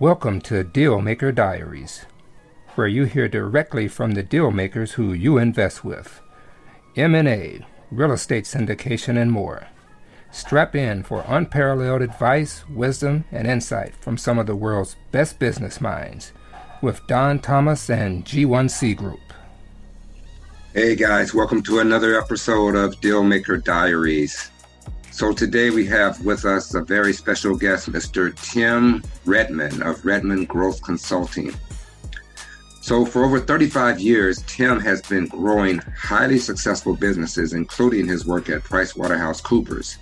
Welcome to Dealmaker Diaries, where you hear directly from the deal makers who you invest with. M&A, real estate syndication, and more. Strap in for unparalleled advice, wisdom, and insight from some of the world's best business minds with Don Thomas and G1C Group. Hey guys, welcome to another episode of Dealmaker Diaries. So today we have with us a very special guest, Mr. Tim Redmond of Redmond Growth Consulting. So for over 35 years, Tim has been growing highly successful businesses, including his work at PricewaterhouseCoopers,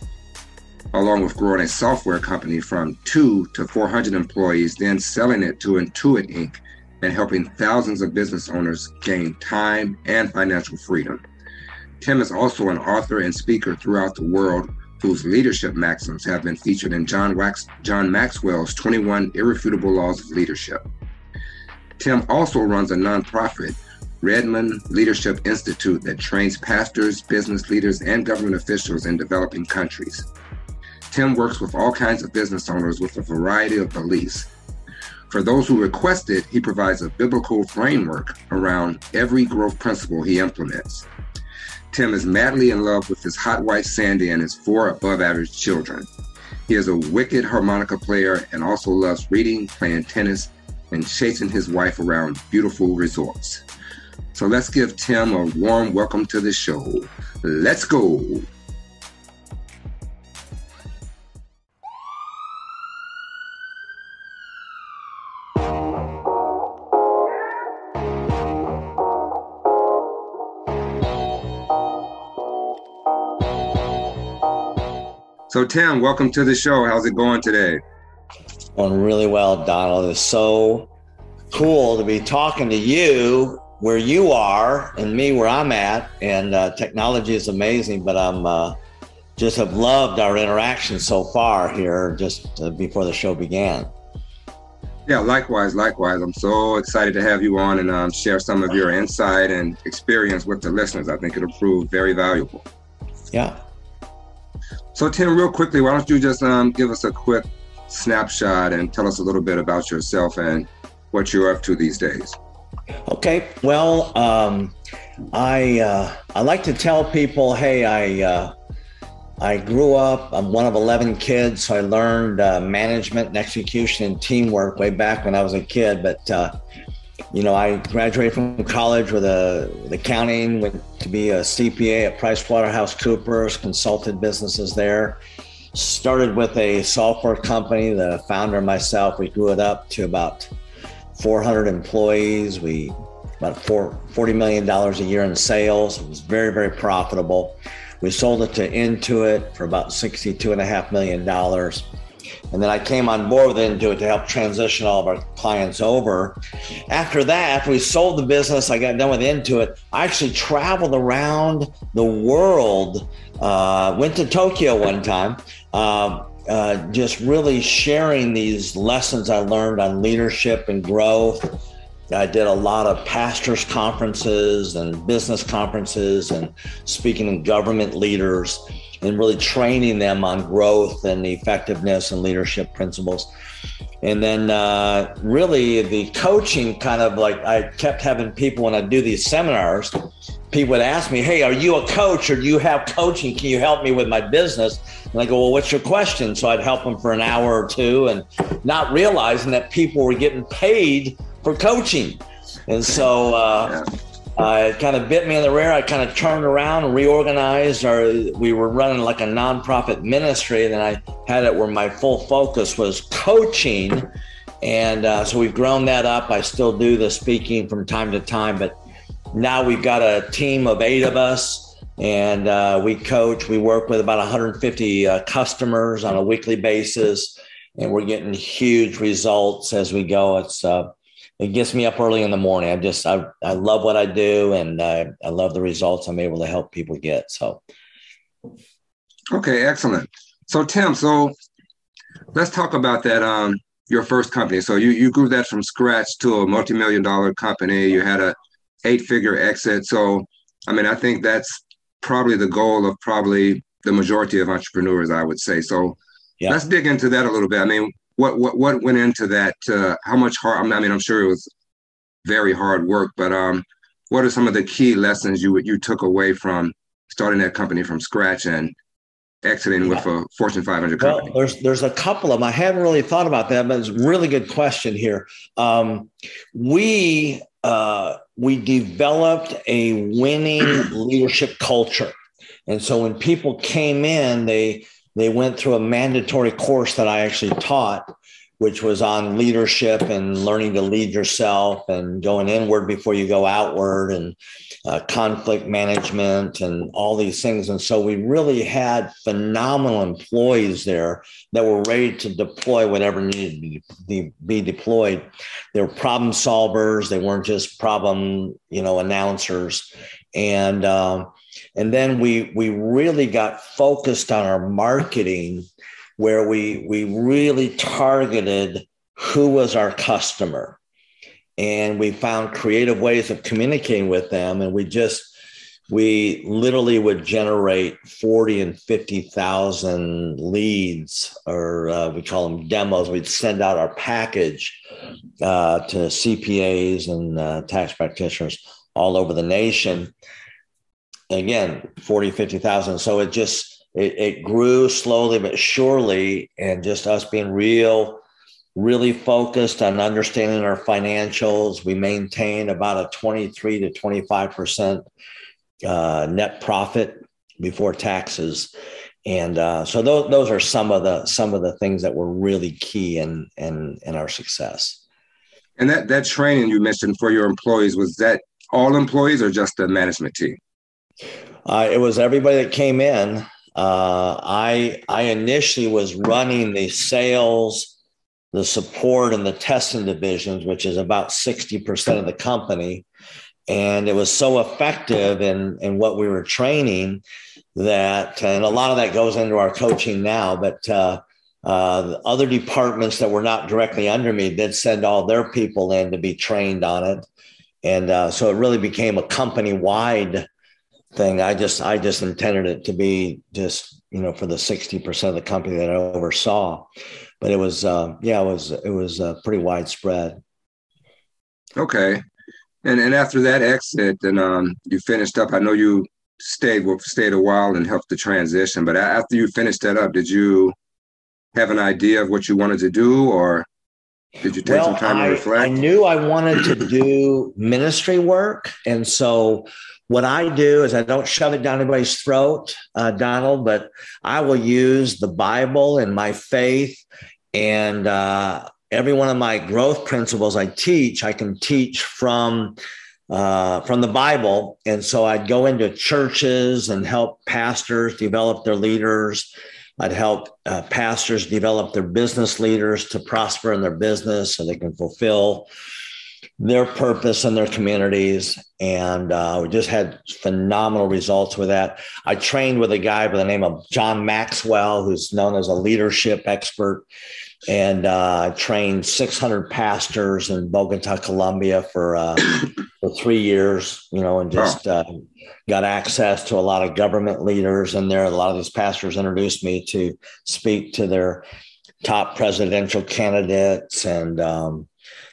along with growing a software company from two to 400 employees, then selling it to Intuit Inc. and helping thousands of business owners gain time and financial freedom. Tim is also an author and speaker throughout the world whose leadership maxims have been featured in John, Wax- John Maxwell's 21 Irrefutable Laws of Leadership. Tim also runs a nonprofit, Redmond Leadership Institute, that trains pastors, business leaders, and government officials in developing countries. Tim works with all kinds of business owners with a variety of beliefs. For those who request it, he provides a biblical framework around every growth principle he implements. Tim is madly in love with his hot wife Sandy and his four above average children. He is a wicked harmonica player and also loves reading, playing tennis, and chasing his wife around beautiful resorts. So let's give Tim a warm welcome to the show. Let's go. So, Tim, welcome to the show. How's it going today? Going really well, Donald. It's so cool to be talking to you where you are and me where I'm at. And uh, technology is amazing, but I'm uh, just have loved our interaction so far here just uh, before the show began. Yeah, likewise, likewise. I'm so excited to have you on and um, share some of your insight and experience with the listeners. I think it'll prove very valuable. Yeah. So, Tim, real quickly, why don't you just um, give us a quick snapshot and tell us a little bit about yourself and what you're up to these days? Okay. Well, um, I uh, I like to tell people, hey, I uh, I grew up. I'm one of eleven kids, so I learned uh, management and execution and teamwork way back when I was a kid. But uh, you know, I graduated from college with a with accounting, went to be a CPA at PricewaterhouseCoopers, consulted businesses there. Started with a software company. The founder and myself, we grew it up to about 400 employees. We about four, $40 million a year in sales. It was very, very profitable. We sold it to Intuit for about $62.5 million. And then I came on board with Intuit to help transition all of our clients over. After that, after we sold the business, I got done with Intuit. I actually traveled around the world, uh, went to Tokyo one time. Uh, uh, just really sharing these lessons I learned on leadership and growth. I did a lot of pastors' conferences and business conferences and speaking to government leaders and really training them on growth and effectiveness and leadership principles. And then, uh, really, the coaching kind of like I kept having people when I do these seminars, people would ask me, Hey, are you a coach or do you have coaching? Can you help me with my business? And I go, Well, what's your question? So I'd help them for an hour or two and not realizing that people were getting paid for coaching. And so, uh, uh, it kind of bit me in the rear. I kind of turned around and reorganized. Our, we were running like a nonprofit ministry, and then I had it where my full focus was coaching. And uh, so we've grown that up. I still do the speaking from time to time, but now we've got a team of eight of us, and uh, we coach. We work with about 150 uh, customers on a weekly basis, and we're getting huge results as we go. It's uh, it gets me up early in the morning. I just I, I love what I do and I, I love the results I'm able to help people get. So okay, excellent. So Tim, so let's talk about that um your first company. So you you grew that from scratch to a multi-million dollar company. You had a eight-figure exit. So I mean, I think that's probably the goal of probably the majority of entrepreneurs, I would say. So yeah. let's dig into that a little bit. I mean, what what what went into that? Uh, how much hard? I mean, I'm sure it was very hard work, but um, what are some of the key lessons you you took away from starting that company from scratch and exiting with a Fortune 500 company? Well, there's there's a couple of them. I hadn't really thought about that, but it's a really good question here. Um, we uh, we developed a winning leadership culture, and so when people came in, they they went through a mandatory course that I actually taught, which was on leadership and learning to lead yourself and going inward before you go outward and uh, conflict management and all these things. And so we really had phenomenal employees there that were ready to deploy whatever needed to be, be deployed. They were problem solvers. They weren't just problem, you know, announcers. And um, and then we we really got focused on our marketing where we we really targeted who was our customer. And we found creative ways of communicating with them. And we just we literally would generate 40 and 50,000 leads, or uh, we call them demos. We'd send out our package uh, to CPAs and uh, tax practitioners all over the nation again 40 50,000 so it just it, it grew slowly but surely and just us being real really focused on understanding our financials we maintain about a 23 to 25% uh, net profit before taxes. And uh, so those, those are some of the some of the things that were really key in in in our success. And that that training you mentioned for your employees was that all employees or just the management team uh, it was everybody that came in. Uh, I I initially was running the sales, the support, and the testing divisions, which is about sixty percent of the company, and it was so effective in in what we were training that, and a lot of that goes into our coaching now, but. Uh, uh, other departments that were not directly under me did send all their people in to be trained on it, and uh, so it really became a company wide thing. I just I just intended it to be just you know for the sixty percent of the company that I oversaw, but it was uh, yeah it was it was uh, pretty widespread. Okay, and and after that exit, and um, you finished up. I know you stayed stayed a while and helped the transition, but after you finished that up, did you have an idea of what you wanted to do, or did you take well, some time I, to reflect? I knew I wanted to do ministry work, and so what I do is I don't shove it down anybody's throat, uh, Donald, but I will use the Bible and my faith and uh, every one of my growth principles I teach, I can teach from uh, from the Bible. And so I'd go into churches and help pastors develop their leaders. I'd help uh, pastors develop their business leaders to prosper in their business so they can fulfill their purpose and their communities. And uh, we just had phenomenal results with that. I trained with a guy by the name of John Maxwell, who's known as a leadership expert. And uh, I trained 600 pastors in Bogota, Colombia for, uh, for three years, you know, and just uh, got access to a lot of government leaders. And there, a lot of these pastors introduced me to speak to their top presidential candidates and um,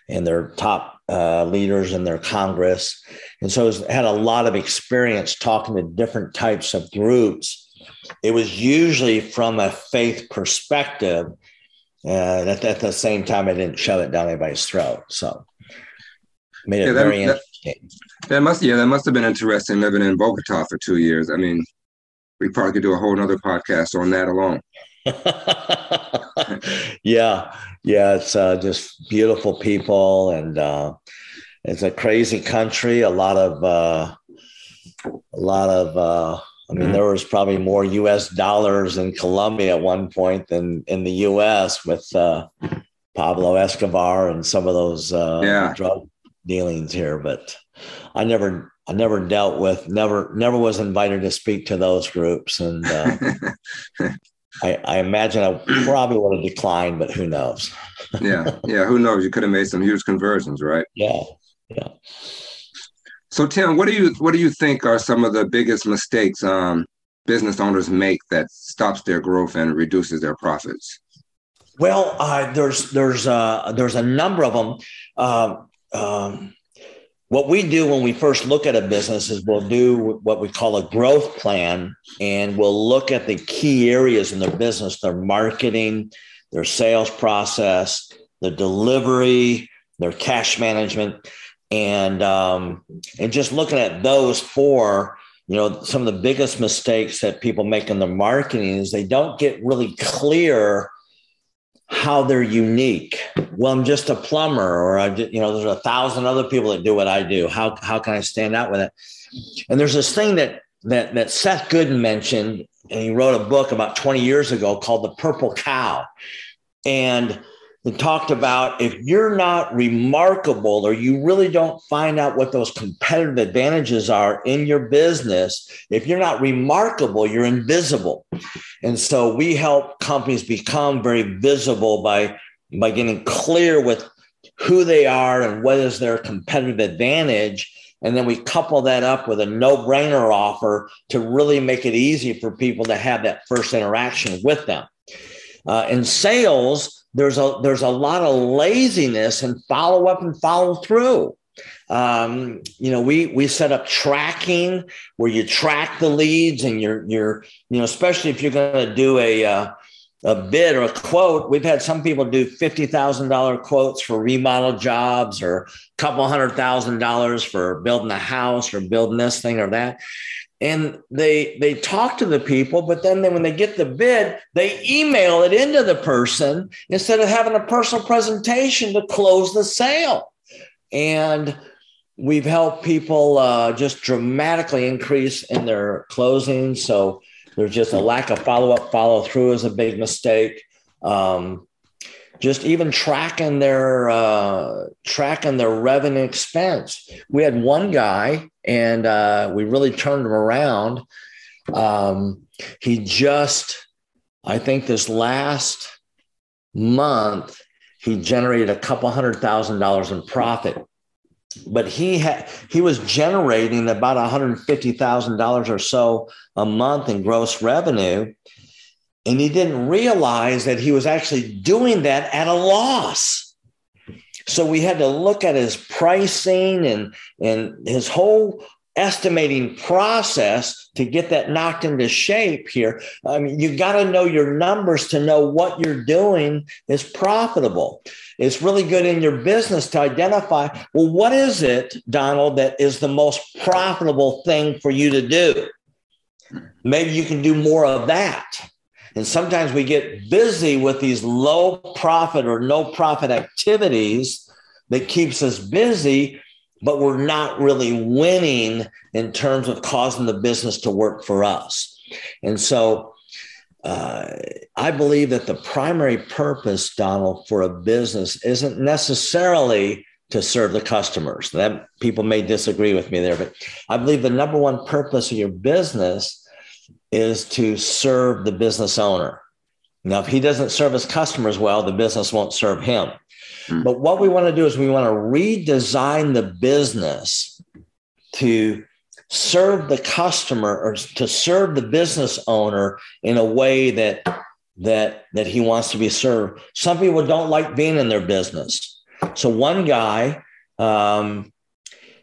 and their top uh, leaders in their Congress. And so I had a lot of experience talking to different types of groups. It was usually from a faith perspective. Uh, at, at the same time, I didn't shove it down anybody's throat. So made it yeah, that, very that, interesting. That must, yeah, that must have been interesting living in Bogota for two years. I mean, we probably could do a whole other podcast on that alone. yeah, yeah, it's uh, just beautiful people, and uh, it's a crazy country. A lot of, uh, a lot of. Uh, I mean, mm-hmm. there was probably more U.S. dollars in Colombia at one point than in the U.S. with uh, Pablo Escobar and some of those uh, yeah. drug dealings here. But I never, I never dealt with, never, never was invited to speak to those groups, and uh, I, I imagine I probably would have declined, but who knows? yeah, yeah, who knows? You could have made some huge conversions, right? Yeah, yeah. So Tim, what do you what do you think are some of the biggest mistakes um, business owners make that stops their growth and reduces their profits? Well, uh, there's there's uh, there's a number of them. Uh, um, what we do when we first look at a business is we'll do what we call a growth plan, and we'll look at the key areas in their business: their marketing, their sales process, the delivery, their cash management, and um, and just looking at those four you know some of the biggest mistakes that people make in their marketing is they don't get really clear how they're unique. Well i'm just a plumber or i you know there's a thousand other people that do what i do. How, how can i stand out with it? And there's this thing that that that seth godin mentioned and he wrote a book about 20 years ago called the purple cow. And and talked about if you're not remarkable or you really don't find out what those competitive advantages are in your business, if you're not remarkable, you're invisible. And so we help companies become very visible by, by getting clear with who they are and what is their competitive advantage. And then we couple that up with a no brainer offer to really make it easy for people to have that first interaction with them. Uh, in sales, there's a there's a lot of laziness and follow up and follow through. Um, you know, we we set up tracking where you track the leads and you're you're you know, especially if you're going to do a uh, a bid or a quote. We've had some people do fifty thousand dollar quotes for remodel jobs or a couple hundred thousand dollars for building a house or building this thing or that and they they talk to the people but then they, when they get the bid they email it into the person instead of having a personal presentation to close the sale. And we've helped people uh, just dramatically increase in their closing. So there's just a lack of follow-up follow-through is a big mistake. Um, just even tracking their uh, tracking their revenue expense. We had one guy, and uh, we really turned him around. Um, he just, I think, this last month, he generated a couple hundred thousand dollars in profit. But he had he was generating about one hundred fifty thousand dollars or so a month in gross revenue and he didn't realize that he was actually doing that at a loss. So we had to look at his pricing and, and his whole estimating process to get that knocked into shape here. I mean, you got to know your numbers to know what you're doing is profitable. It's really good in your business to identify well, what is it, Donald, that is the most profitable thing for you to do? Maybe you can do more of that. And sometimes we get busy with these low profit or no profit activities that keeps us busy, but we're not really winning in terms of causing the business to work for us. And so uh, I believe that the primary purpose, Donald, for a business isn't necessarily to serve the customers. That people may disagree with me there, but I believe the number one purpose of your business is to serve the business owner. Now, if he doesn't serve his customers well, the business won't serve him. Mm. But what we want to do is we want to redesign the business to serve the customer or to serve the business owner in a way that that that he wants to be served. Some people don't like being in their business. So one guy um,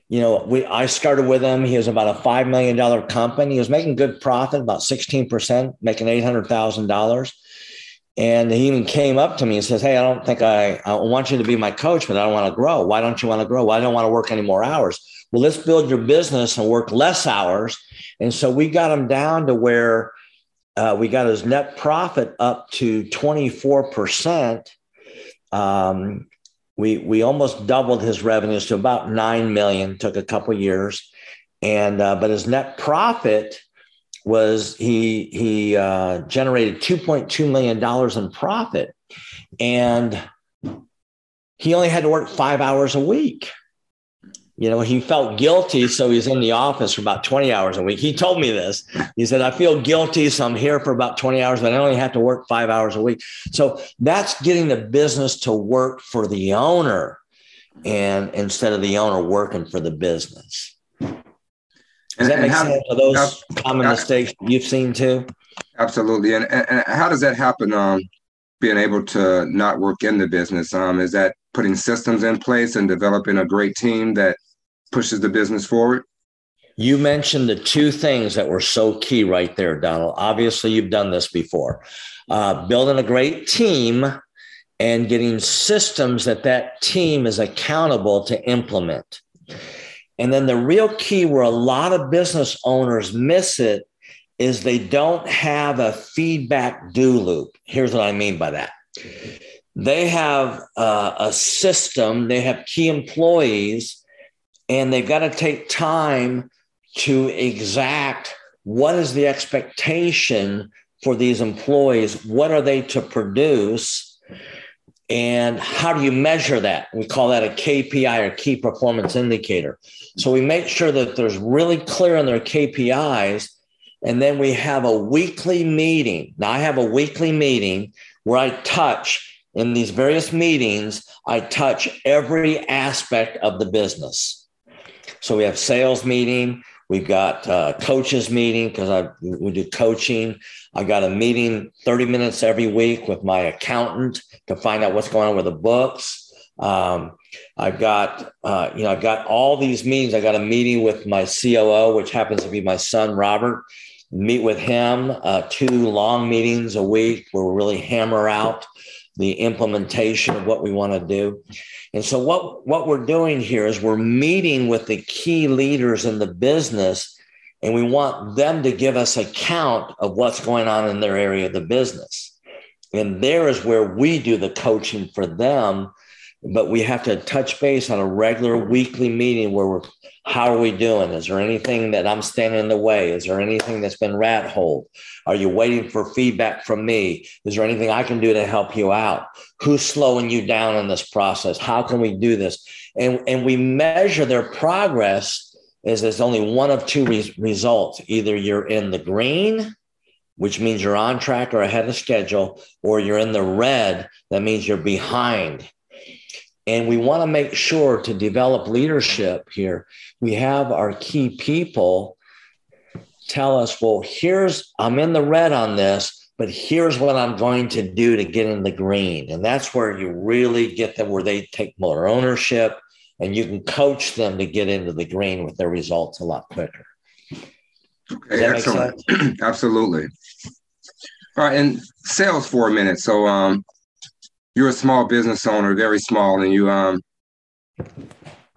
you know, we I started with him. He was about a five million dollar company. He was making good profit, about sixteen percent, making eight hundred thousand dollars. And he even came up to me and says, "Hey, I don't think I I want you to be my coach, but I don't want to grow. Why don't you want to grow? Why don't want to work any more hours? Well, let's build your business and work less hours." And so we got him down to where uh, we got his net profit up to twenty four percent. Um, we we almost doubled his revenues to about nine million. Took a couple years, and uh, but his net profit was he he uh, generated two point two million dollars in profit, and he only had to work five hours a week you know, he felt guilty. So he's in the office for about 20 hours a week. He told me this. He said, I feel guilty. So I'm here for about 20 hours, but I only have to work five hours a week. So that's getting the business to work for the owner and instead of the owner working for the business. Does that make how, sense? Are those how, common how, mistakes you've seen too? Absolutely. And, and, and, how does that happen? Um, being able to not work in the business? Um, is that putting systems in place and developing a great team that pushes the business forward? You mentioned the two things that were so key right there, Donald. Obviously, you've done this before. Uh, building a great team and getting systems that that team is accountable to implement. And then the real key where a lot of business owners miss it is they don't have a feedback do loop. Here's what I mean by that. They have uh, a system, they have key employees, and they've got to take time to exact what is the expectation for these employees? What are they to produce? And how do you measure that? We call that a KPI or key performance indicator. So we make sure that there's really clear on their KPIs. And then we have a weekly meeting. Now, I have a weekly meeting where I touch in these various meetings, I touch every aspect of the business. So we have sales meeting, We've got a coaches meeting because I we do coaching. I got a meeting 30 minutes every week with my accountant to find out what's going on with the books. Um, I've got uh, you know I've got all these meetings. I got a meeting with my COO, which happens to be my son Robert. Meet with him uh, two long meetings a week where we really hammer out the implementation of what we want to do. And so what, what we're doing here is we're meeting with the key leaders in the business and we want them to give us account of what's going on in their area of the business. And there is where we do the coaching for them but we have to touch base on a regular weekly meeting where we're how are we doing? Is there anything that i'm standing in the way? Is there anything that's been rat holed? Are you waiting for feedback from me? Is there anything i can do to help you out? Who's slowing you down in this process? How can we do this? And and we measure their progress is there's only one of two re- results. Either you're in the green which means you're on track or ahead of schedule or you're in the red that means you're behind and we want to make sure to develop leadership here. We have our key people tell us, well, here's, I'm in the red on this, but here's what I'm going to do to get in the green. And that's where you really get them where they take more ownership and you can coach them to get into the green with their results a lot quicker. Okay, excellent. Absolutely. All right, and sales for a minute. So, um, you're a small business owner, very small, and you um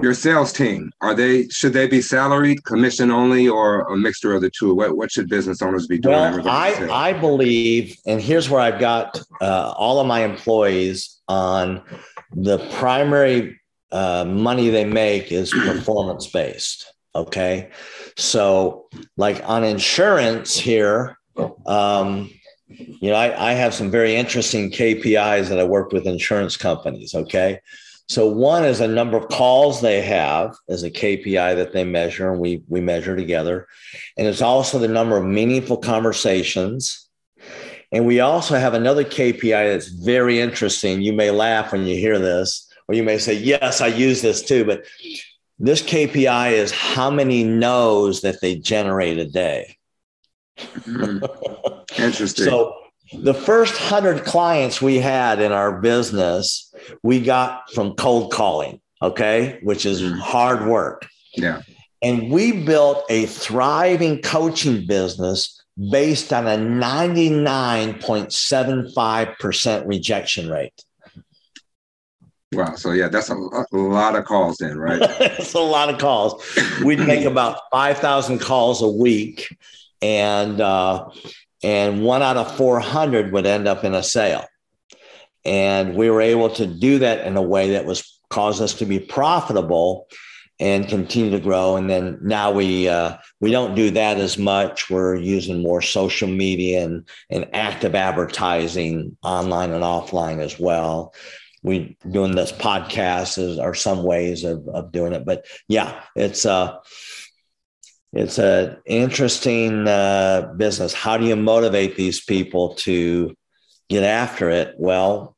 your sales team are they should they be salaried, commission only, or a mixture of the two? What what should business owners be doing? Well, I I believe, and here's where I've got uh, all of my employees on the primary uh, money they make is performance based. Okay, so like on insurance here. Um, you know, I, I have some very interesting KPIs that I work with insurance companies. Okay. So one is a number of calls they have as a KPI that they measure, and we we measure together. And it's also the number of meaningful conversations. And we also have another KPI that's very interesting. You may laugh when you hear this, or you may say, Yes, I use this too. But this KPI is how many no's that they generate a day. Mm-hmm. Interesting. so the first hundred clients we had in our business, we got from cold calling, okay, which is mm-hmm. hard work. Yeah. And we built a thriving coaching business based on a 99.75% rejection rate. Wow. So yeah, that's a, a lot of calls then, right? it's a lot of calls. We'd make about 5,000 calls a week and uh, and one out of 400 would end up in a sale. And we were able to do that in a way that was caused us to be profitable and continue to grow. And then now we uh, we don't do that as much. We're using more social media and, and active advertising online and offline as well. We doing this podcast is, are some ways of, of doing it. But yeah, it's uh it's an interesting uh, business. How do you motivate these people to get after it? Well,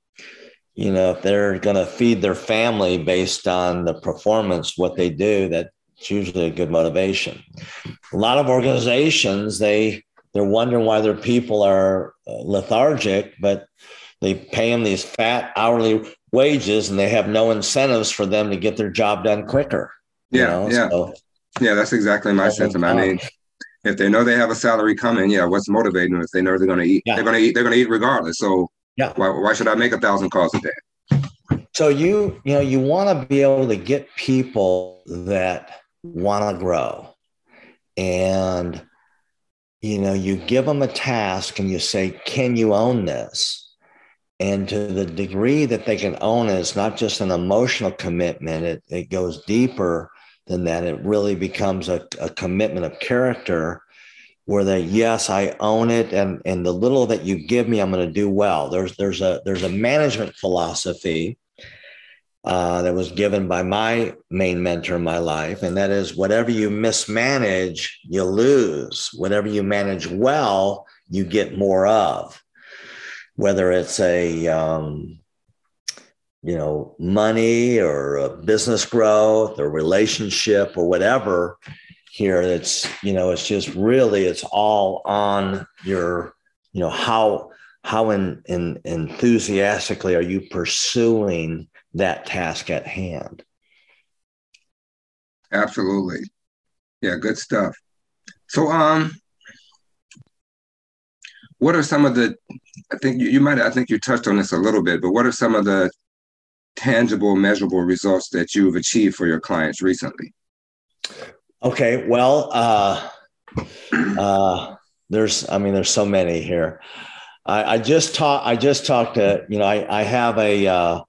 you know, if they're going to feed their family based on the performance, what they do, that's usually a good motivation. A lot of organizations, they they're wondering why their people are uh, lethargic, but they pay them these fat hourly wages and they have no incentives for them to get their job done quicker. Yeah, know? yeah, so, yeah. That's exactly my sentiment. I mean, if they know they have a salary coming, yeah, what's motivating them? If they know they're going to eat, yeah. they're going to eat. They're going to eat regardless. So, yeah, why, why should I make a thousand calls a day? So you, you know, you want to be able to get people that want to grow, and you know, you give them a task and you say, "Can you own this?" And to the degree that they can own it, it's not just an emotional commitment, it, it goes deeper than that. It really becomes a, a commitment of character where they, yes, I own it. And, and the little that you give me, I'm going to do well. There's, there's a, there's a management philosophy uh, that was given by my main mentor in my life. And that is whatever you mismanage, you lose. Whatever you manage well, you get more of whether it's a um, you know money or business growth or relationship or whatever here it's you know it's just really it's all on your you know how how in, in enthusiastically are you pursuing that task at hand? Absolutely. Yeah good stuff. So um what are some of the i think you, you might i think you touched on this a little bit but what are some of the tangible measurable results that you've achieved for your clients recently okay well uh uh there's i mean there's so many here i, I just talked i just talked to you know i, I have a uh,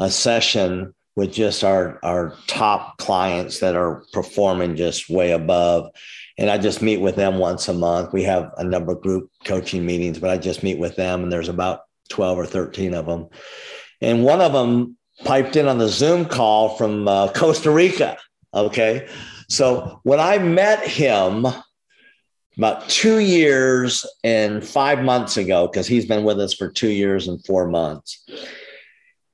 a session with just our our top clients that are performing just way above and I just meet with them once a month. We have a number of group coaching meetings, but I just meet with them, and there's about 12 or 13 of them. And one of them piped in on the Zoom call from uh, Costa Rica. Okay. So when I met him about two years and five months ago, because he's been with us for two years and four months,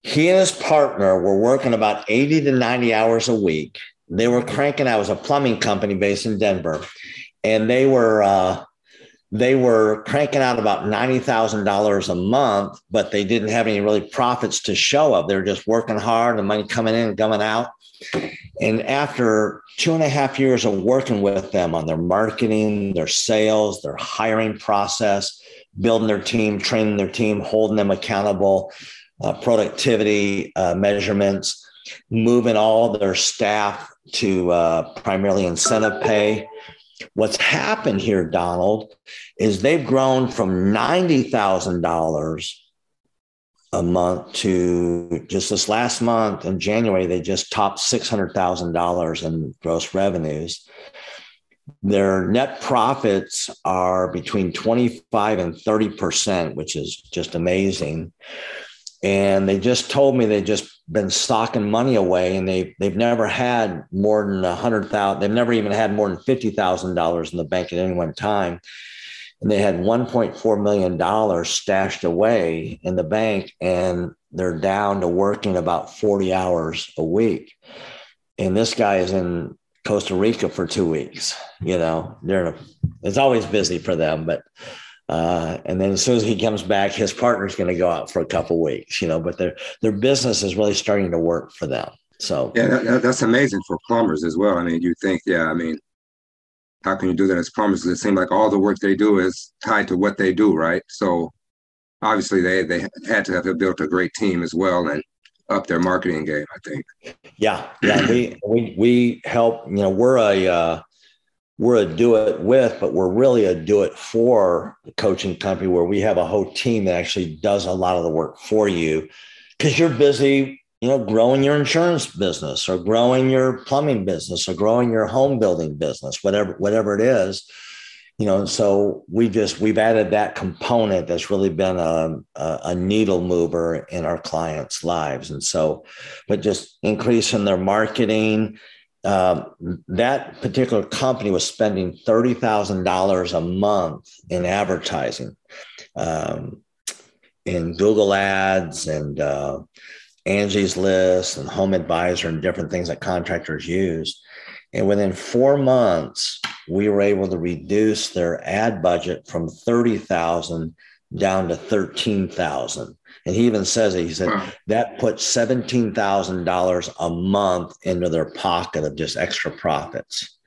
he and his partner were working about 80 to 90 hours a week they were cranking out. It was a plumbing company based in Denver, and they were uh, they were cranking out about ninety thousand dollars a month, but they didn't have any really profits to show up. They were just working hard, the money coming in and coming out. And after two and a half years of working with them on their marketing, their sales, their hiring process, building their team, training their team, holding them accountable, uh, productivity uh, measurements, moving all their staff to uh, primarily incentive pay. What's happened here, Donald, is they've grown from $90,000 a month to just this last month in January, they just topped $600,000 in gross revenues. Their net profits are between 25 and 30%, which is just amazing and they just told me they just been stocking money away and they they've never had more than a hundred thousand they've never even had more than fifty thousand dollars in the bank at any one time. And they had 1.4 million dollars stashed away in the bank and they're down to working about 40 hours a week. And this guy is in costa rica for two weeks you know they're it's always busy for them but uh, and then as soon as he comes back, his partner's going to go out for a couple weeks, you know, but their, their business is really starting to work for them. So, yeah, that, that's amazing for plumbers as well. I mean, you think, yeah, I mean, how can you do that as plumbers? It seems like all the work they do is tied to what they do, right? So obviously they, they had to have built a great team as well and up their marketing game, I think. Yeah. Yeah. we, we, we help, you know, we're a, uh, we're a do it with, but we're really a do it for coaching company where we have a whole team that actually does a lot of the work for you because you're busy, you know, growing your insurance business or growing your plumbing business or growing your home building business, whatever, whatever it is. You know, so we just we've added that component that's really been a, a needle mover in our clients' lives. And so, but just increasing their marketing, um, that particular company was spending $30,000 a month in advertising, um, in Google Ads and uh, Angie's List and Home Advisor and different things that contractors use. And within four months, we were able to reduce their ad budget from 30,000 down to 13,000. And he even says it. He said wow. that puts seventeen thousand dollars a month into their pocket of just extra profits.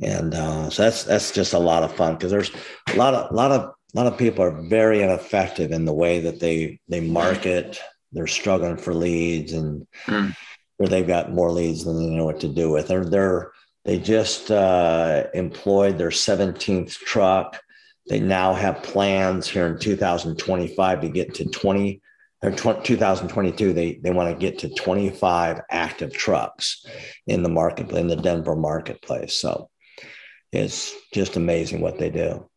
And uh, so that's that's just a lot of fun because there's a lot of a lot of a lot of people are very ineffective in the way that they they market. They're struggling for leads and mm. where they've got more leads than they know what to do with. They're they're they just uh, employed their 17th truck. They now have plans here in 2025 to get to 20 or 2022. They they want to get to 25 active trucks in the market in the Denver marketplace. So it's just amazing what they do.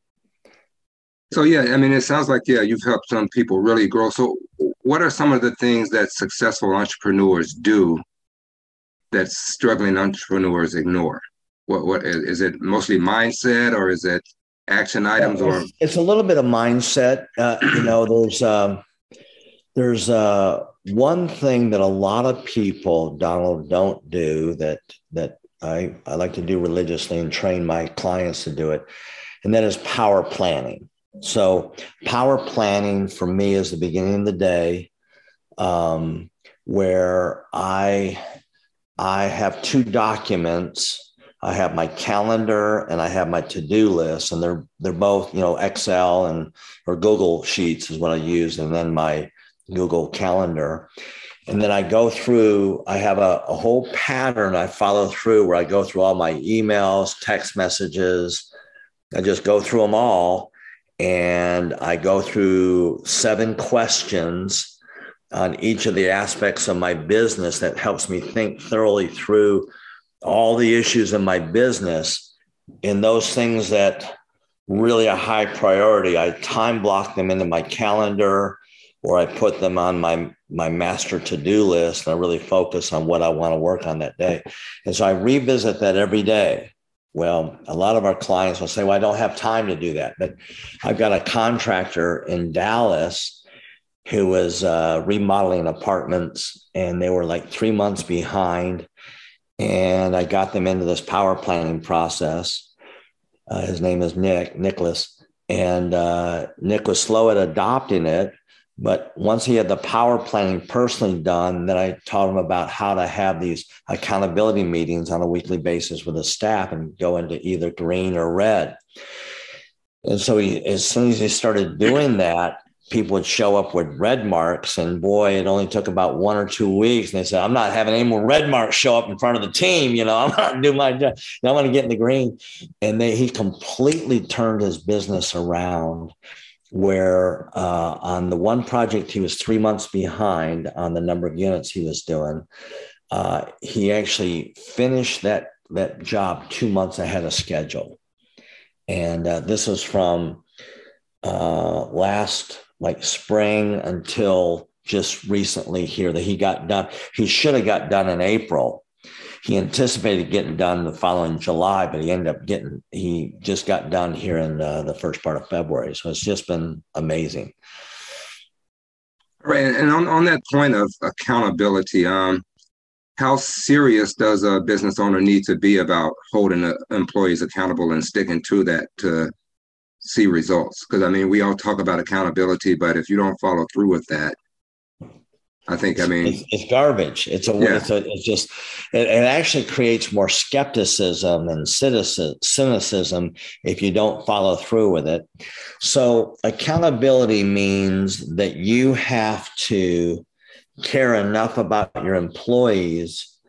So yeah, I mean, it sounds like yeah, you've helped some people really grow. So, what are some of the things that successful entrepreneurs do that struggling entrepreneurs ignore? What what is it? Mostly mindset, or is it action items? Or it's a little bit of mindset. Uh, you know, there's um, there's uh, one thing that a lot of people, Donald, don't do that that I I like to do religiously and train my clients to do it, and that is power planning. So, power planning for me is the beginning of the day, um, where I I have two documents. I have my calendar and I have my to-do list, and they're they're both you know Excel and or Google Sheets is what I use, and then my Google Calendar. And then I go through, I have a, a whole pattern I follow through where I go through all my emails, text messages. I just go through them all and I go through seven questions on each of the aspects of my business that helps me think thoroughly through all the issues in my business and those things that really a high priority i time block them into my calendar or i put them on my my master to-do list and i really focus on what i want to work on that day and so i revisit that every day well, a lot of our clients will say, Well, I don't have time to do that. But I've got a contractor in Dallas who was uh, remodeling apartments and they were like three months behind. And I got them into this power planning process. Uh, his name is Nick, Nicholas. And uh, Nick was slow at adopting it. But once he had the power planning personally done, then I taught him about how to have these accountability meetings on a weekly basis with his staff and go into either green or red. And so he, as soon as he started doing that, people would show up with red marks. And boy, it only took about one or two weeks. And they said, I'm not having any more red marks show up in front of the team. You know, I'm not doing my job. I want to get in the green. And they, he completely turned his business around where uh, on the one project he was three months behind on the number of units he was doing. Uh, he actually finished that that job two months ahead of schedule, and uh, this was from uh, last like spring until just recently here that he got done. He should have got done in April, he anticipated getting done the following July, but he ended up getting, he just got done here in uh, the first part of February. So it's just been amazing. Right. And on, on that point of accountability, um, how serious does a business owner need to be about holding employees accountable and sticking to that to see results? Because I mean, we all talk about accountability, but if you don't follow through with that, I think. I mean, it's, it's garbage. It's a, yeah. it's a, it's just, it, it, actually creates more skepticism and citizen cynicism if you don't follow through with it. So accountability means that you have to care enough about your employees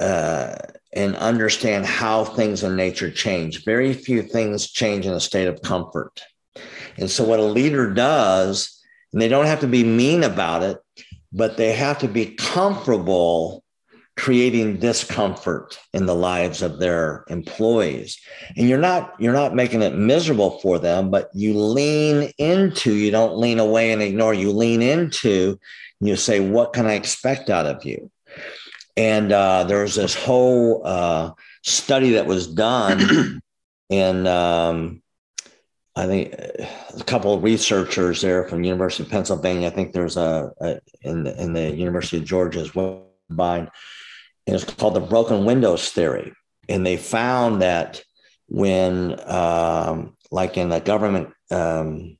uh, and understand how things in nature change. Very few things change in a state of comfort. And so, what a leader does and they don't have to be mean about it, but they have to be comfortable creating discomfort in the lives of their employees and you're not you're not making it miserable for them but you lean into you don't lean away and ignore you lean into you say what can i expect out of you and uh, there's this whole uh, study that was done and um, I think a couple of researchers there from the University of Pennsylvania. I think there's a, a in the, in the University of Georgia as well. And it's called the broken windows theory, and they found that when, um, like in the government um,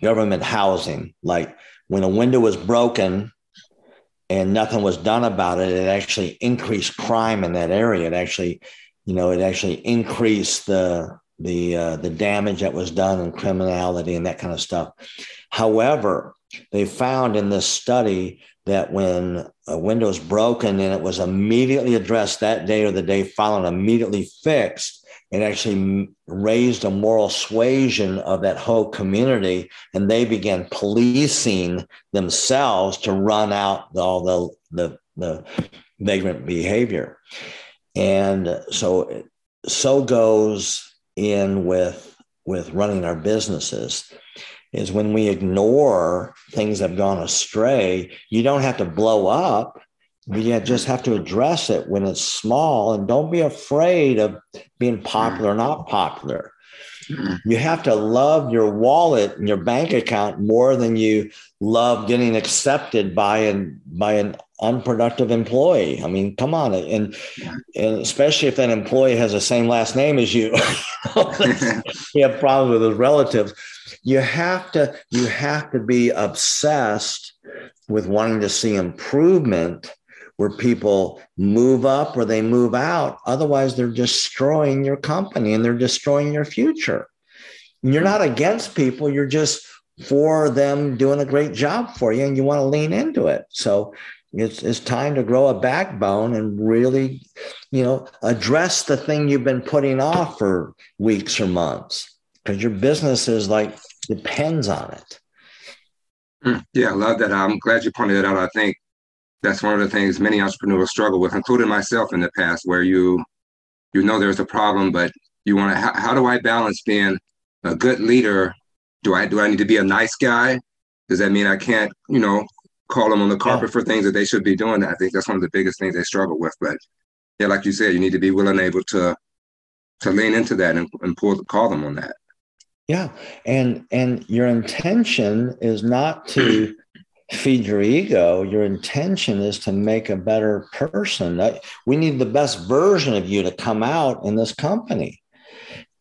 government housing. Like when a window was broken and nothing was done about it, it actually increased crime in that area. It actually, you know, it actually increased the the uh, the damage that was done and criminality and that kind of stuff. However, they found in this study that when a window is broken and it was immediately addressed that day or the day following, immediately fixed, it actually raised a moral suasion of that whole community, and they began policing themselves to run out all the the, the vagrant behavior, and so so goes in with with running our businesses is when we ignore things that have gone astray you don't have to blow up you just have to address it when it's small and don't be afraid of being popular or not popular mm-hmm. you have to love your wallet and your bank account more than you love getting accepted by an by an unproductive employee. I mean, come on, and and especially if that employee has the same last name as you, you have problems with his relatives. You have to you have to be obsessed with wanting to see improvement where people move up or they move out. Otherwise, they're destroying your company and they're destroying your future. You're not against people, you're just for them doing a great job for you and you want to lean into it. So it's, it's time to grow a backbone and really, you know, address the thing you've been putting off for weeks or months because your business is like depends on it. Hmm. Yeah, I love that. I'm glad you pointed it out. I think that's one of the things many entrepreneurs struggle with, including myself in the past, where you you know there's a problem, but you want to how, how do I balance being a good leader? Do I do I need to be a nice guy? Does that mean I can't, you know, call them on the carpet yeah. for things that they should be doing? I think that's one of the biggest things they struggle with. But yeah, like you said, you need to be willing and able to to lean into that and, and pull call them on that. Yeah. And and your intention is not to feed your ego. Your intention is to make a better person. We need the best version of you to come out in this company.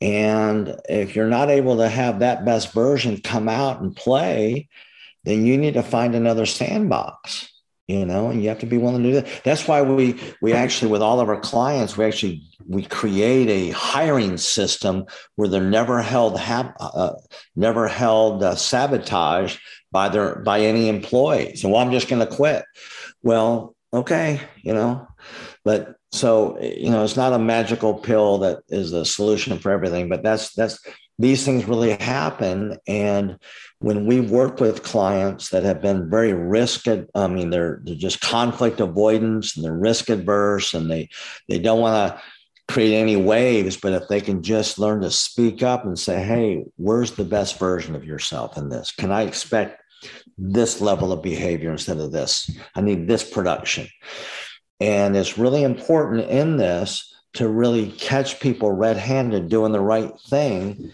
And if you're not able to have that best version come out and play, then you need to find another sandbox you know and you have to be willing to do that that's why we we actually with all of our clients we actually we create a hiring system where they're never held have uh, never held uh, sabotage by their by any employees. And well i'm just going to quit. Well okay you know but so you know it's not a magical pill that is the solution for everything but that's that's these things really happen. And when we work with clients that have been very risk i mean they're, they're just conflict avoidance and they're risk adverse and they they don't want to create any waves but if they can just learn to speak up and say hey where's the best version of yourself in this? Can i expect this level of behavior instead of this. I need this production. And it's really important in this to really catch people red-handed doing the right thing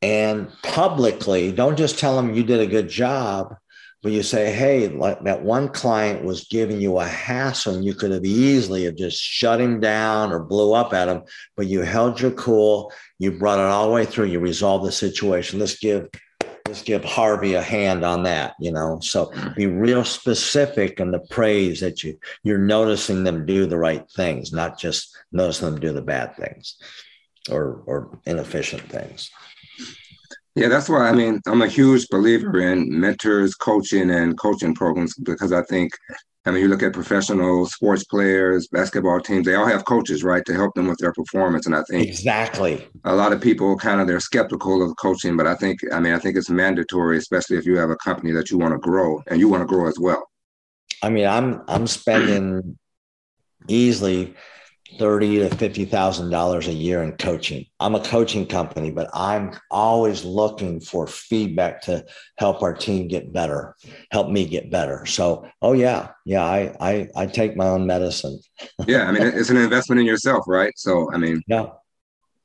and publicly don't just tell them you did a good job but you say hey like that one client was giving you a hassle and you could have easily have just shut him down or blew up at him but you held your cool. You brought it all the way through. You resolved the situation. Let's give let's give harvey a hand on that you know? So mm. be real specific in the praise that you you're noticing them do the right things not just noticing them do the bad things or or inefficient things. Yeah, that's why I mean I'm a huge believer in mentors, coaching, and coaching programs because I think I mean you look at professional sports players, basketball teams, they all have coaches, right, to help them with their performance. And I think exactly a lot of people kind of they're skeptical of coaching, but I think I mean I think it's mandatory, especially if you have a company that you want to grow and you want to grow as well. I mean, I'm I'm spending easily thirty to fifty thousand dollars a year in coaching. I'm a coaching company, but I'm always looking for feedback to help our team get better, help me get better. So, oh yeah, yeah, I I, I take my own medicine. yeah, I mean it's an investment in yourself, right? So, I mean, yeah.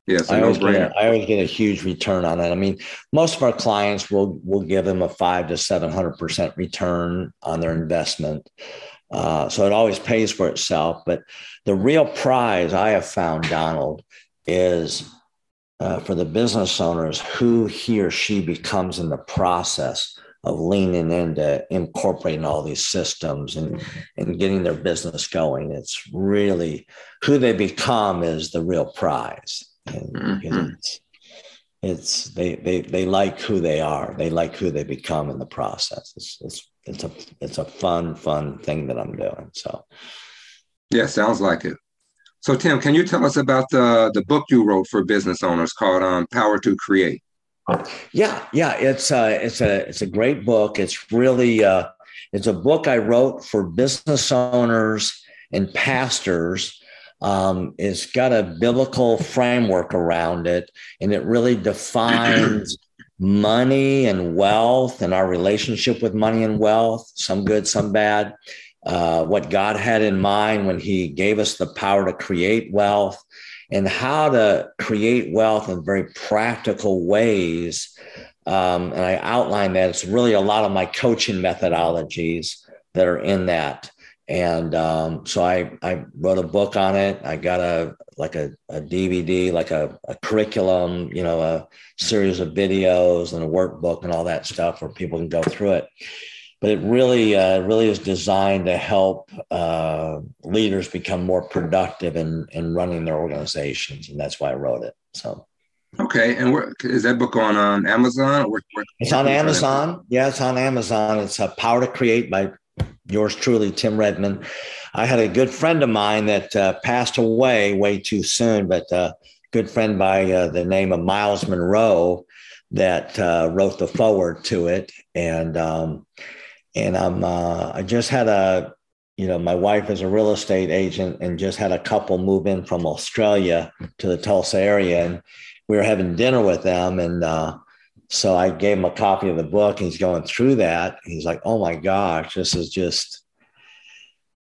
Yeah, I, always get I always get a huge return on it. I mean, most of our clients will will give them a five to seven hundred percent return on their investment. Uh, so it always pays for itself. But the real prize I have found, Donald, is uh, for the business owners who he or she becomes in the process of leaning into incorporating all these systems and, and getting their business going. It's really who they become is the real prize. Mm-hmm. It's, it's they, they they like who they are. They like who they become in the process. It's it's it's a it's a fun fun thing that I'm doing. So yeah, sounds like it. So Tim, can you tell us about the the book you wrote for business owners called um, Power to Create? Yeah, yeah, it's a uh, it's a it's a great book. It's really uh, it's a book I wrote for business owners and pastors. Um, it's got a biblical framework around it, and it really defines money and wealth and our relationship with money and wealth. Some good, some bad. Uh, what God had in mind when He gave us the power to create wealth and how to create wealth in very practical ways. Um, and I outline that. It's really a lot of my coaching methodologies that are in that. And um, so I, I wrote a book on it. I got a like a, a DVD, like a, a curriculum, you know, a series of videos and a workbook and all that stuff where people can go through it but it really uh, really is designed to help uh, leaders become more productive in in running their organizations, and that's why I wrote it. So. Okay, and where is that book on um, Amazon? Where, where, it's on Amazon. Yeah, it's on Amazon. It's a Power to Create by yours truly, Tim Redmond. I had a good friend of mine that uh, passed away way too soon, but a uh, good friend by uh, the name of Myles Munroe that uh, wrote the forward to it, and um, and I'm uh, I just had a you know my wife is a real estate agent and just had a couple move in from Australia to the Tulsa area and we were having dinner with them and uh, so I gave him a copy of the book and he's going through that. He's like oh my gosh this is just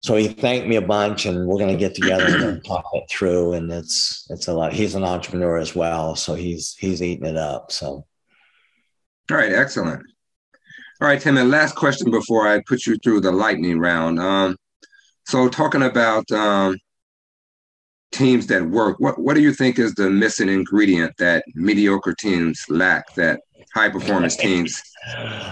so he thanked me a bunch and we're going to get together and talk it through and it's it's a lot. He's an entrepreneur as well so he's he's eating it up so. All right excellent. All right, Tim, and last question before I put you through the lightning round. Um, so talking about um, teams that work, what, what do you think is the missing ingredient that mediocre teams lack that high performance teams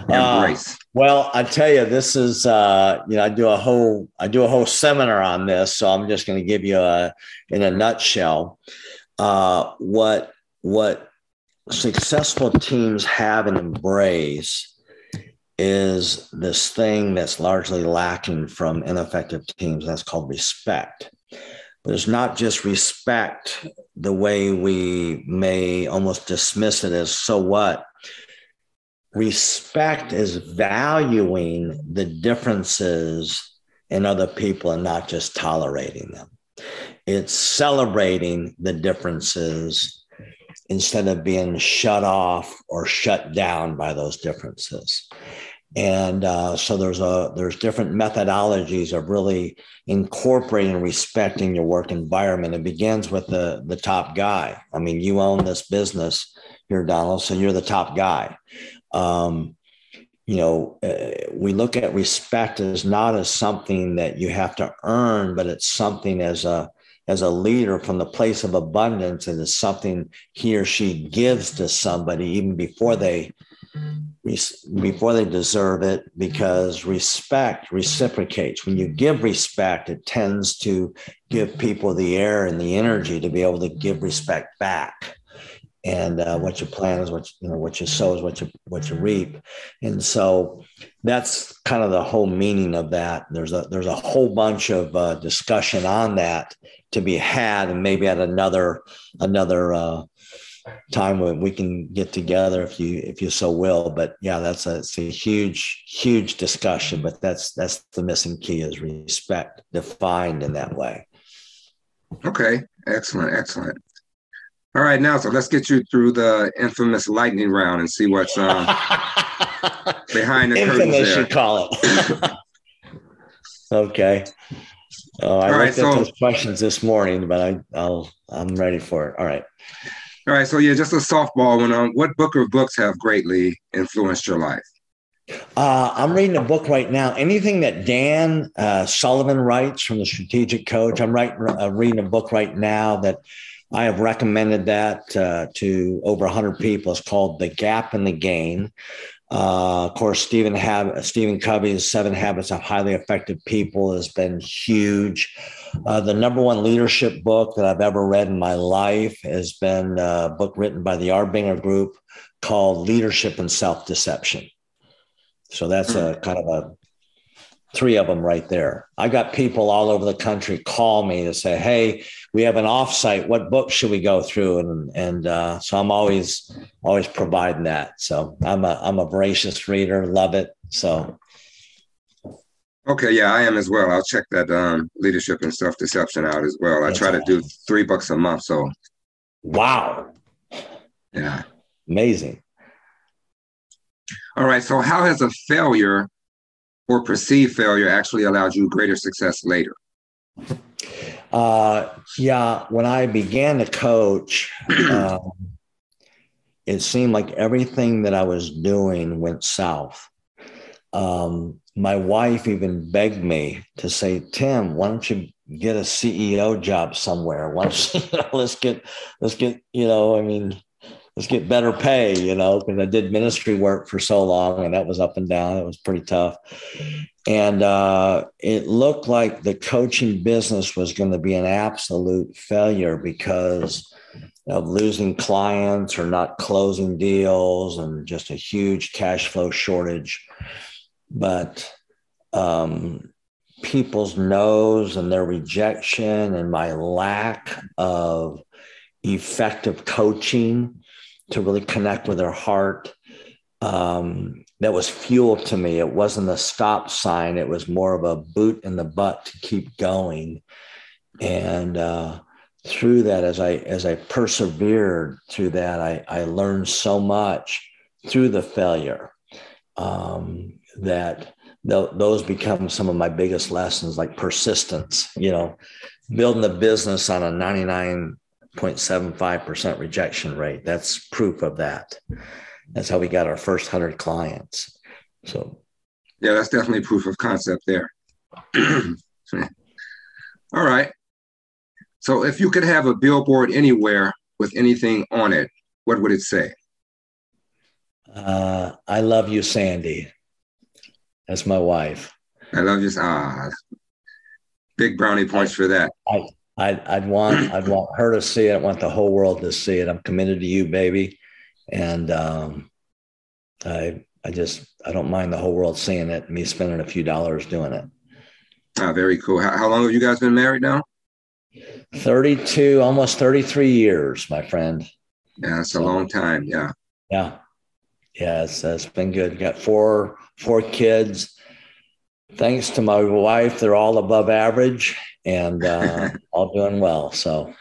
embrace? Uh, well, I tell you, this is uh, you know I do a whole I do a whole seminar on this, so I'm just going to give you a in a nutshell uh, what what successful teams have and embrace is this thing that's largely lacking from ineffective teams. That's called respect. But it's not just respect the way we may almost dismiss it as so what. Respect is valuing the differences in other people and not just tolerating them. It's celebrating the differences instead of being shut off or shut down by those differences. And uh, so there's a there's different methodologies of really incorporating respecting your work environment. It begins with the the top guy. I mean you own this business here donald so you're the top guy um, you know uh, we look at respect as not as something that you have to earn but it's something as a as a leader from the place of abundance and it's something he or she gives to somebody even before they before they deserve it because respect reciprocates. When you give respect, it tends to give people the air and the energy to be able to give respect back. And uh, what you plant is what you know. What you sow is what you what you reap. And so that's kind of the whole meaning of that. There's a there's a whole bunch of uh, discussion on that to be had, and maybe at another another uh, time when we can get together if you if you so will but yeah that's a, it's a huge huge discussion but that's that's the missing key is respect defined in that way okay excellent excellent all right now so let's get you through the infamous lightning round and see what's um, behind the infamous curtains you call it okay oh i All right, so, those questions this morning but i i'll i'm ready for it all right all right, so yeah, just a softball one. Um, what book or books have greatly influenced your life? Uh, I'm reading a book right now. Anything that Dan uh, Sullivan writes from the Strategic Coach. I'm writing, uh, reading a book right now that I have recommended that uh, to over 100 people. It's called The Gap in the Gain. Uh, of course, Stephen, Hab- Stephen Covey's Seven Habits of Highly Effective People has been huge. Uh, the number one leadership book that I've ever read in my life has been a book written by the Arbinger Group called Leadership and Self Deception. So that's a hmm. kind of a three of them right there. I got people all over the country call me to say, "Hey, we have an offsite. What book should we go through?" And and uh, so I'm always always providing that. So I'm a I'm a voracious reader, love it. So. Okay, yeah, I am as well. I'll check that um, leadership and self deception out as well. I try to do three books a month. So, wow, yeah, amazing. All right. So, how has a failure or perceived failure actually allowed you greater success later? Uh, yeah, when I began to coach, um, it seemed like everything that I was doing went south. Um, my wife even begged me to say, Tim, why don't you get a CEO job somewhere? Why don't you, you know, let's get, let's get, you know, I mean, let's get better pay, you know, because I did ministry work for so long and that was up and down. It was pretty tough. And uh, it looked like the coaching business was going to be an absolute failure because of losing clients or not closing deals and just a huge cash flow shortage. But um, people's no's and their rejection and my lack of effective coaching to really connect with her heart. Um, that was fuel to me. It wasn't a stop sign. It was more of a boot in the butt to keep going. And uh, through that, as I as I persevered through that, I, I learned so much through the failure um, that th- those become some of my biggest lessons, like persistence. You know, building a business on a 99 0.75% rejection rate. That's proof of that. That's how we got our first 100 clients. So, yeah, that's definitely proof of concept there. All right. So, if you could have a billboard anywhere with anything on it, what would it say? Uh, I love you, Sandy. That's my wife. I love you. Ah, big brownie points for that. I, I'd, I'd want I'd want her to see it. I want the whole world to see it. I'm committed to you, baby, and um, I I just I don't mind the whole world seeing it. Me spending a few dollars doing it. Ah, very cool. How, how long have you guys been married now? Thirty-two, almost thirty-three years, my friend. Yeah, it's so, a long time. Yeah. Yeah, yeah, it's, it's been good. Got four four kids thanks to my wife, they're all above average and uh, all doing well. So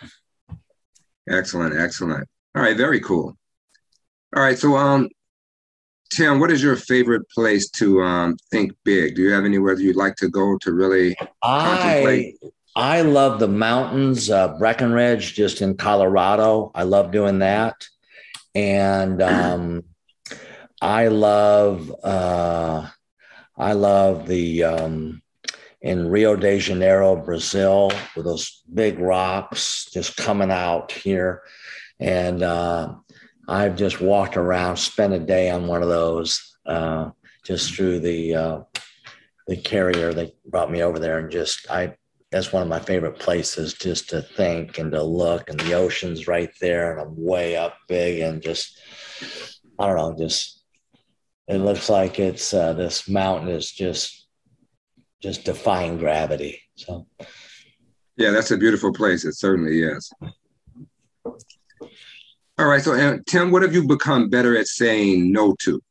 excellent, excellent. All right, very cool. All right, so um, Tim, what is your favorite place to um, think big? Do you have anywhere you'd like to go to really I, contemplate? I love the mountains, uh, Breckenridge, just in Colorado. I love doing that, and um, I love. Uh, I love the um, in Rio de Janeiro, Brazil, with those big rocks just coming out here. And uh, I've just walked around, spent a day on one of those, uh, just through the uh, the carrier that brought me over there, and just I. That's one of my favorite places, just to think and to look, and the ocean's right there, and I'm way up big, and just I don't know, just it looks like it's uh, this mountain is just just defying gravity. So, yeah, that's a beautiful place. It certainly is. All right, so uh, Tim, what have you become better at saying no to?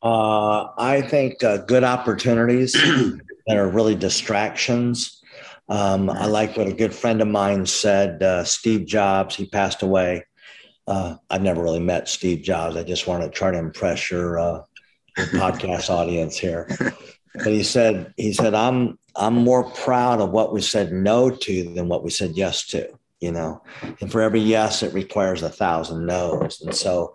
Uh, I think uh, good opportunities that are really distractions. Um, I like what a good friend of mine said. Uh, Steve Jobs, he passed away uh, I've never really met Steve Jobs. I just want to try to impress your, uh, your podcast audience here. But he said, he said, I'm I'm more proud of what we said no to than what we said yes to. You know, and for every yes, it requires a thousand no's. And so,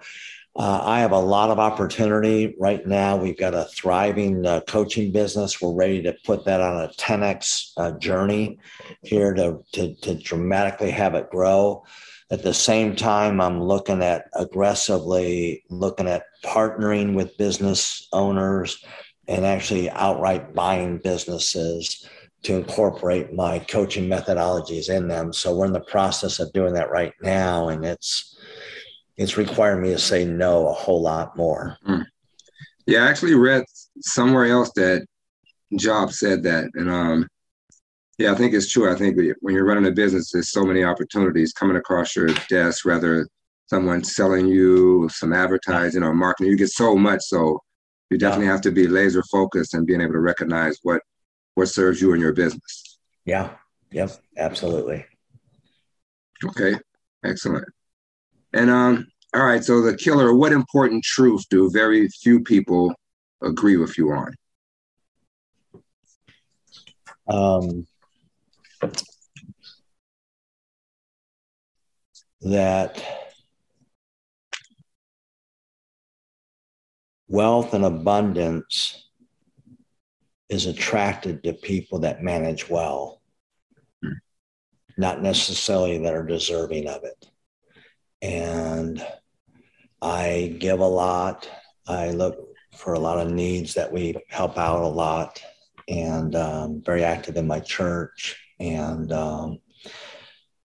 Uh, I have a lot of opportunity right now. We've got a thriving uh, coaching business. We're ready to put that on a 10x uh, journey here to, to, to dramatically have it grow. At the same time, I'm looking at aggressively looking at partnering with business owners and actually outright buying businesses to incorporate my coaching methodologies in them. So we're in the process of doing that right now, and it's it's requiring me to say no a whole lot more. Mm. Yeah, I actually read somewhere else that Job said that, and um, yeah, I think it's true. I think when you're running a business, there's so many opportunities coming across your desk, whether someone's selling you some advertising or marketing. You get so much, so you definitely yeah. have to be laser focused and being able to recognize what what serves you in your business. Yeah. Yep. Absolutely. Okay. Excellent. And um, all right, so the killer, what important truth do very few people agree with you on? Um, that wealth and abundance is attracted to people that manage well, not necessarily that are deserving of it and I give a lot. I look for a lot of needs that we help out a lot, and um, very active in my church. And um,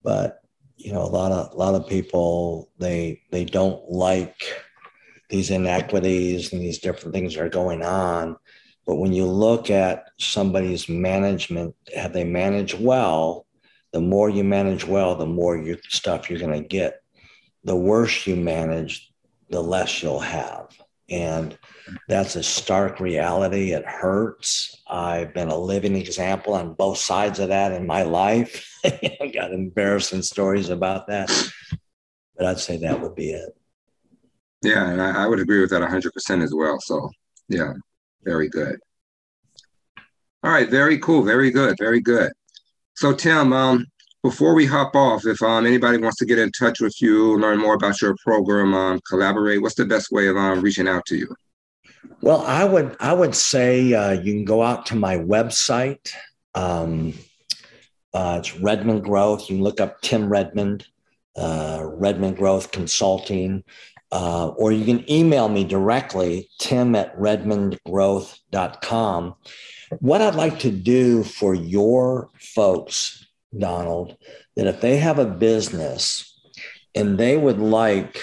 but you know, a lot of a lot of people they they don't like these inequities and these different things that are going on. But when you look at somebody's management, have they managed well? The more you manage well, the more you, stuff you're going to get the worse you manage, the less you'll have. And that's a stark reality. It hurts. I've been a living example on both sides of that in my life. I got embarrassing stories about that. But I'd say that would be it. Yeah, and I, I would agree with that 100% as well. So, yeah, very good. All right, very cool. Very good. Very good. So, Tim, um, before we hop off, if um, anybody wants to get in touch with you, learn more about your program, um, collaborate, what's the best way of um, reaching out to you? Well, I would I would say uh, you can go out to my website. Um, uh, it's Redmond Growth. You can look up Tim Redmond, uh, Redmond Growth Consulting, uh, or you can email me directly, tim at redmondgrowth.com. What I'd like to do for your folks Donald, that if they have a business and they would like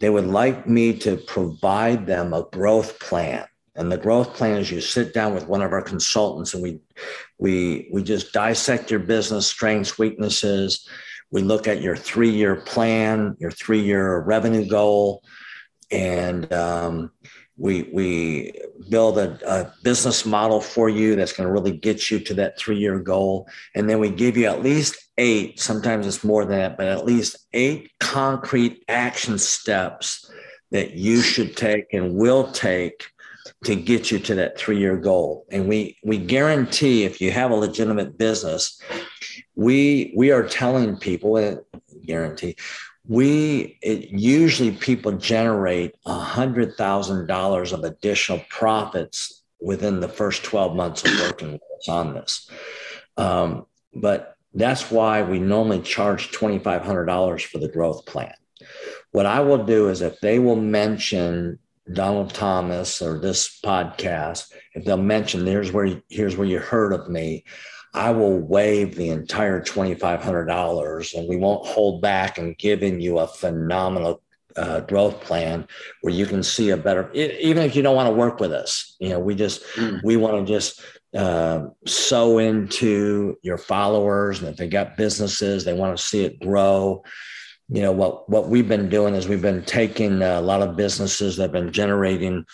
they would like me to provide them a growth plan. And the growth plan is you sit down with one of our consultants and we we we just dissect your business strengths, weaknesses. We look at your three-year plan, your three-year revenue goal, and um, we we build a, a, business model for you that's going to really get you to that three year goal. And then we give you at least eight sometimes it's more than that but at least eight concrete action steps that you should take and will take to get you to that three year goal. And we we guarantee if you have a legitimate business we we are telling people and guarantee we it, usually people generate a hundred thousand dollars of additional profits within the first 12 months of working on this. Um, but that's why we normally charge $2500 for the growth plan. What i will do is if they will mention donald thomas or this podcast if they'll mention here's where here's where you heard of me I will waive the entire $2,500 and we won't hold back in giving you a phenomenal uh, growth plan where you can see a better, even if you don't want to work with us, you know, we just, mm. we want to just uh, sow into your followers. And if they got businesses, they want to see it grow. You know, what, what we've been doing is we've been taking a lot of businesses that have been generating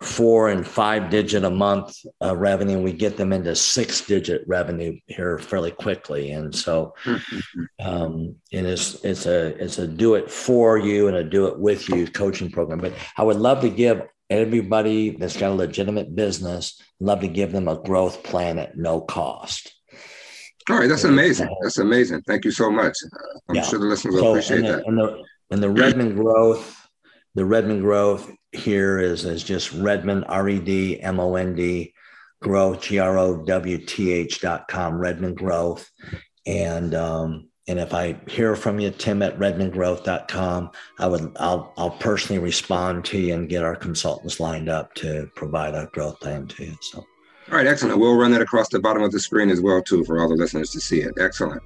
four and five digit a month uh, revenue. We get them into six digit revenue here fairly quickly. And so, um, and it's, it's a, it's a do it for you and a do it with you coaching program. But I would love to give everybody that's got a legitimate business, love to give them a growth plan at no cost. All right. That's amazing. That's amazing. Thank you so much. I'm yeah. sure the listeners will so, appreciate and the, that. And the, and the Redmond growth the Redmond growth here is, is just Redmond, R E D M O N D, growth, G R O W T H dot com, Redmond growth. And, um, and if I hear from you, Tim at redmondgrowth.com, I would I'll I'll personally respond to you and get our consultants lined up to provide a growth plan to you. So all right, excellent. We'll run that across the bottom of the screen as well, too, for all the listeners to see it. Excellent.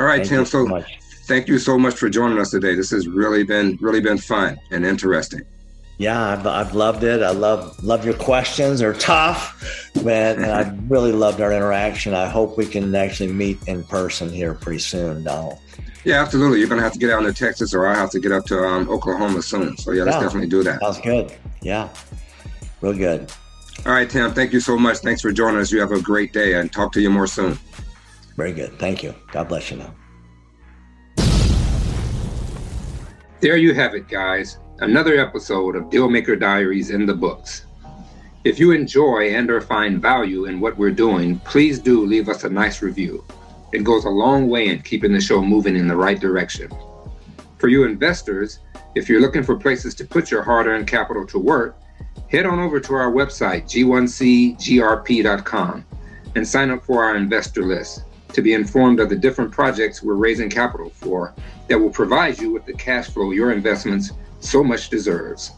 All right, Thank Tim. So, so thank you so much for joining us today. This has really been really been fun and interesting. Yeah, I've, I've loved it. I love love your questions. They're tough, but I really loved our interaction. I hope we can actually meet in person here pretty soon, Donald. Yeah, absolutely. You're going to have to get out to Texas, or I have to get up to um, Oklahoma soon. So yeah, let's yeah, definitely do that. Sounds good. Yeah, real good. All right, Tim. Thank you so much. Thanks for joining us. You have a great day, and talk to you more soon. Very good. Thank you. God bless you now. There you have it, guys. Another episode of Dealmaker Diaries in the books. If you enjoy and or find value in what we're doing, please do leave us a nice review. It goes a long way in keeping the show moving in the right direction. For you investors, if you're looking for places to put your hard-earned capital to work, head on over to our website, g1cgrp.com, and sign up for our investor list to be informed of the different projects we're raising capital for that will provide you with the cash flow your investments so much deserves.